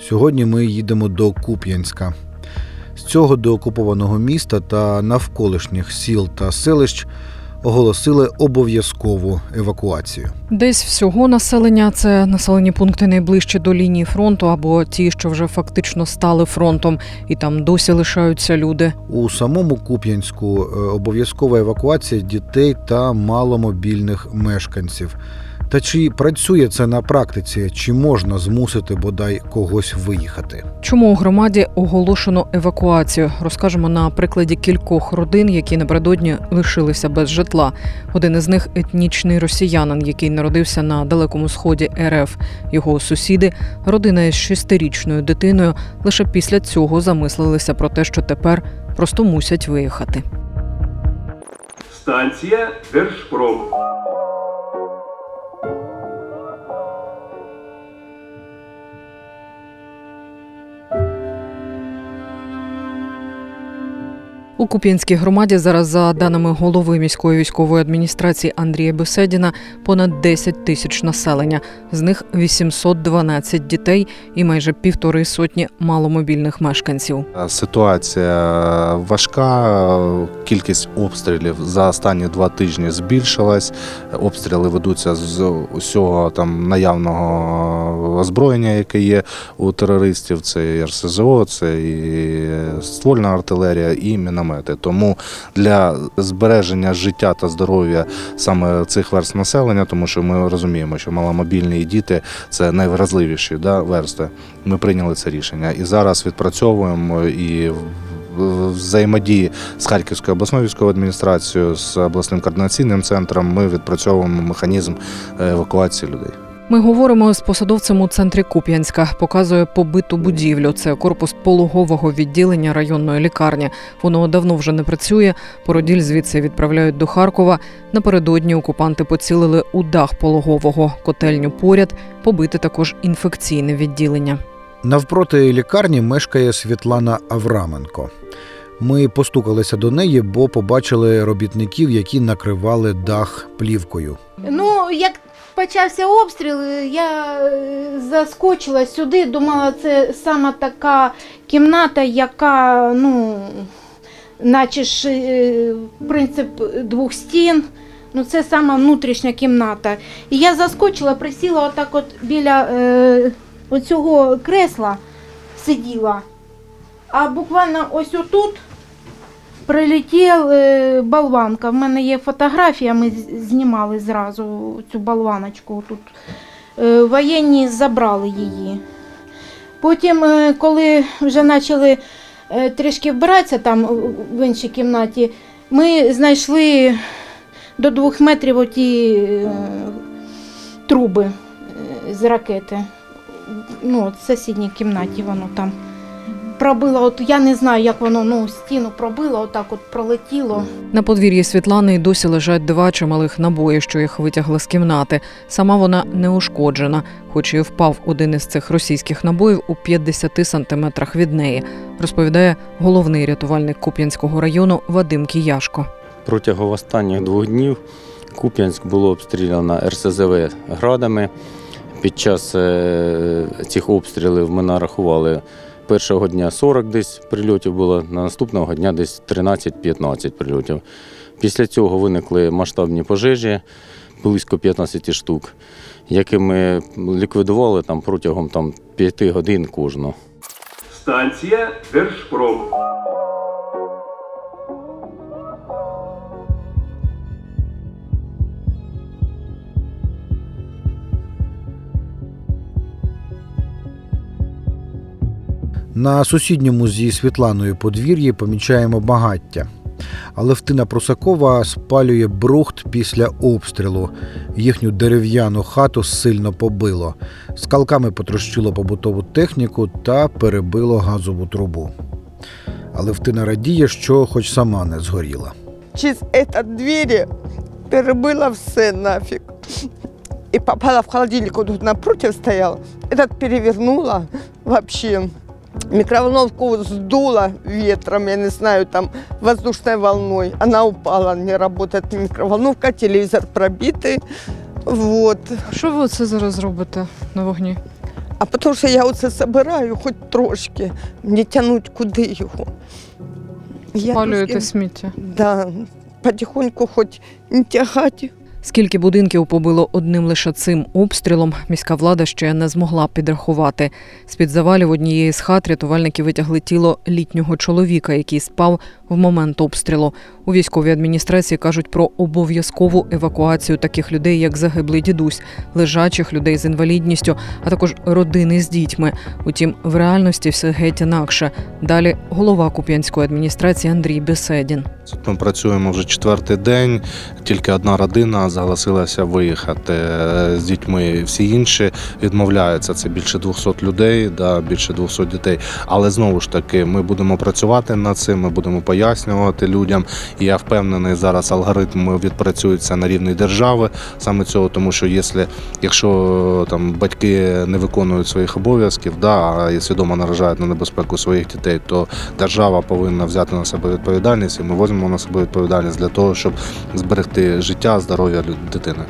Сьогодні ми їдемо до Куп'янська. З цього деокупованого міста та навколишніх сіл та селищ оголосили обов'язкову евакуацію. Десь всього населення це населені пункти найближчі до лінії фронту або ті, що вже фактично стали фронтом, і там досі лишаються люди. У самому Куп'янську е, обов'язкова евакуація дітей та маломобільних мешканців. Та чи працює це на практиці, чи можна змусити бодай когось виїхати? Чому у громаді оголошено евакуацію? Розкажемо на прикладі кількох родин, які напередодні лишилися без житла. Один із них етнічний росіянин, який народився на далекому сході РФ. Його сусіди, родина із шестирічною дитиною, лише після цього замислилися про те, що тепер просто мусять виїхати. Станція Держпром. У Куп'янській громаді зараз, за даними голови міської військової адміністрації Андрія Беседіна, понад 10 тисяч населення. З них 812 дітей і майже півтори сотні маломобільних мешканців. Ситуація важка, кількість обстрілів за останні два тижні збільшилась. Обстріли ведуться з усього там наявного озброєння, яке є у терористів. Це і РСЗО, це і ствольна артилерія, і міномети. Тому для збереження життя та здоров'я саме цих верст населення, тому що ми розуміємо, що маломобільні діти це найвразливіші да, версти. Ми прийняли це рішення і зараз відпрацьовуємо і взаємодії з Харківською обласною військовою адміністрацією, з обласним координаційним центром. Ми відпрацьовуємо механізм е, евакуації людей. Ми говоримо з посадовцем у центрі Куп'янська. Показує побиту будівлю. Це корпус пологового відділення районної лікарні. Воно давно вже не працює. Породіль звідси відправляють до Харкова. Напередодні окупанти поцілили у дах пологового котельню поряд. Побите також інфекційне відділення. Навпроти лікарні мешкає Світлана Авраменко. Ми постукалися до неї, бо побачили робітників, які накривали дах плівкою. Ну, як почався обстріл, я е, заскочила сюди, думала, це саме така кімната, яка, ну, наче ж е, принцип двох стін. Ну, це сама внутрішня кімната. І я заскочила, присіла отак от біля е, оцього кресла сиділа. А буквально ось отут прилетів е, болванка. В мене є фотографія, ми знімали зразу цю болваночку. Тут. Е, воєнні забрали її. Потім, е, коли вже почали трішки вбиратися там в іншій кімнаті, ми знайшли до двох метрів оті труби з ракети. Ну, в сусідній кімнаті воно там пробило. От я не знаю, як воно ну, стіну пробило, отак от пролетіло. На подвір'ї Світлани й досі лежать два чималих набої, що їх витягли з кімнати. Сама вона не ушкоджена, хоч і впав один із цих російських набоїв у 50 сантиметрах від неї, розповідає головний рятувальник Куп'янського району Вадим Кіяшко. Протягом останніх двох днів Куп'янськ було обстріляно РСЗВ градами. Під час е, цих обстрілів ми нарахували першого дня 40 десь прильотів було, на наступного дня десь 13-15 прильотів. Після цього виникли масштабні пожежі, близько 15 штук, які ми ліквідували там протягом там, 5 годин кожного. Станція Держпром. На сусідньому зі Світланою подвір'ї помічаємо багаття. Алевтина Прусакова спалює брухт після обстрілу. Їхню дерев'яну хату сильно побило. Скалками потрощило побутову техніку та перебило газову трубу. Алевтина радіє, що хоч сама не згоріла. через это двери перебила все нафиг. И попала в холодильник, тут напротив стоял. Этот перевернула вообще. Микроволновку сдуло ветром, я не знаю, там воздушной волной. Она упала, не работает микроволновка, телевизор пробитый. Вот. Що ви це зараз робите на вогні? А потому що я оце собираю хоч трошки, не тянуть куди його. Я Спалюєте трошки- сміття. Да, потихоньку хоч не тягати. Скільки будинків побило одним лише цим обстрілом, міська влада ще не змогла підрахувати. З-під завалів однієї з хат рятувальники витягли тіло літнього чоловіка, який спав в момент обстрілу. У військовій адміністрації кажуть про обов'язкову евакуацію таких людей, як загиблий дідусь, лежачих людей з інвалідністю, а також родини з дітьми. Утім, в реальності все геть інакше. Далі голова Куп'янської адміністрації Андрій Беседін. Ми працюємо вже четвертий день. Тільки одна родина зголосилася виїхати е, з дітьми. Всі інші відмовляються. Це більше 200 людей, да, більше 200 дітей. Але знову ж таки, ми будемо працювати над цим. Ми будемо пояснювати людям. І я впевнений, зараз алгоритми відпрацюються на рівні держави саме цього, тому що якщо, якщо там батьки не виконують своїх обов'язків, да, а свідомо наражають на небезпеку своїх дітей, то держава повинна взяти на себе відповідальність, і ми візьмемо на себе відповідальність для того, щоб зберегти життя, здоров'я люд- дитини.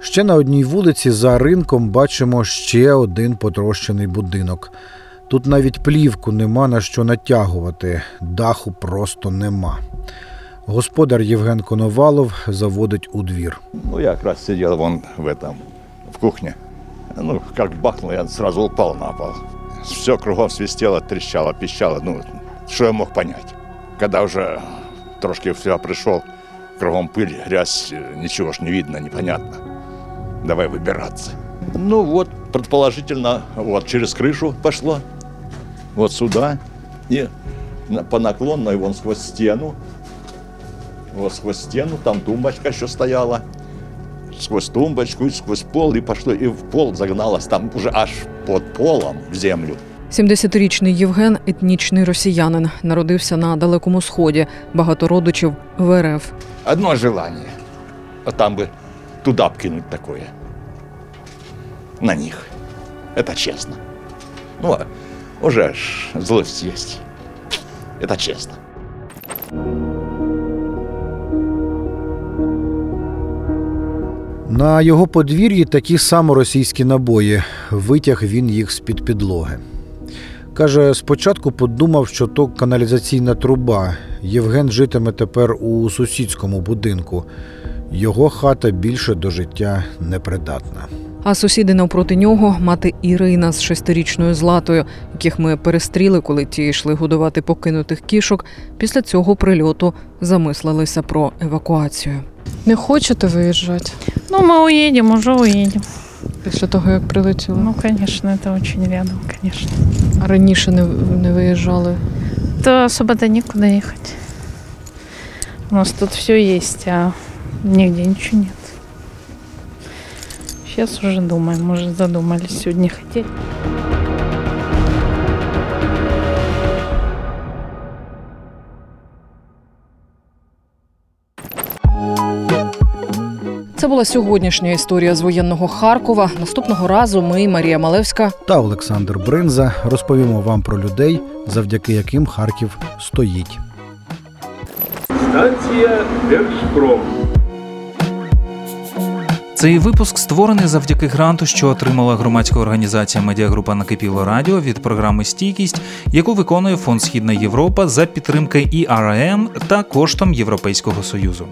Ще на одній вулиці за ринком бачимо ще один потрощений будинок. Тут навіть плівку нема на що натягувати, даху просто нема. Господар Євген Коновалов заводить у двір. Ну, я как раз сидел вон в этом, в кухне. Ну, как бахнул, я сразу упал на пол. Все кругом свистело, трещало, пищало. Ну, что я мог понять? Когда уже трошки в себя пришел, кругом пыль, грязь, э, ничего ж не видно, непонятно. Давай выбираться. Ну вот, предположительно, вот через крышу пошло, вот сюда, и по наклонной вон сквозь стену, вот сквозь стену, там тумбочка еще стояла, сквозь тумбочку, и сквозь пол, и пошло, и в пол загналось, там уже аж под полом в землю. 70-річний Євген етнічний росіянин, народився на далекому сході, багато родичів в РФ. Одно желание, а там бы туда б кинуть такое. На них. Это честно. Ну, а уже ж злость есть. Это честно. На його подвір'ї такі само російські набої. Витяг він їх з-під підлоги. Каже, спочатку подумав, що то каналізаційна труба. Євген житиме тепер у сусідському будинку. Його хата більше до життя непридатна. А сусіди навпроти нього мати Ірина з шестирічною златою, яких ми перестріли, коли ті йшли годувати покинутих кішок. Після цього прильоту замислилися про евакуацію. Не хочете виїжджати Ну, мы уедем, уже уедем. після того, як прилетіло? Ну, конечно, это очень рядом, конечно. А раніше не, не виїжджали. То особо-то некуда ехать. У нас тут все есть, а нигде ничего нет. Сейчас уже думаем, может, задумались сегодня хотеть. Це була сьогоднішня історія з воєнного Харкова. Наступного разу ми, Марія Малевська, Та Олександр Бринза розповімо вам про людей, завдяки яким Харків стоїть. Станція Держпром. Цей випуск створений завдяки гранту, що отримала громадська організація Медіагрупа Накипіло Радіо від програми Стійкість, яку виконує Фонд Східна Європа за підтримки ІРМ та коштом Європейського Союзу.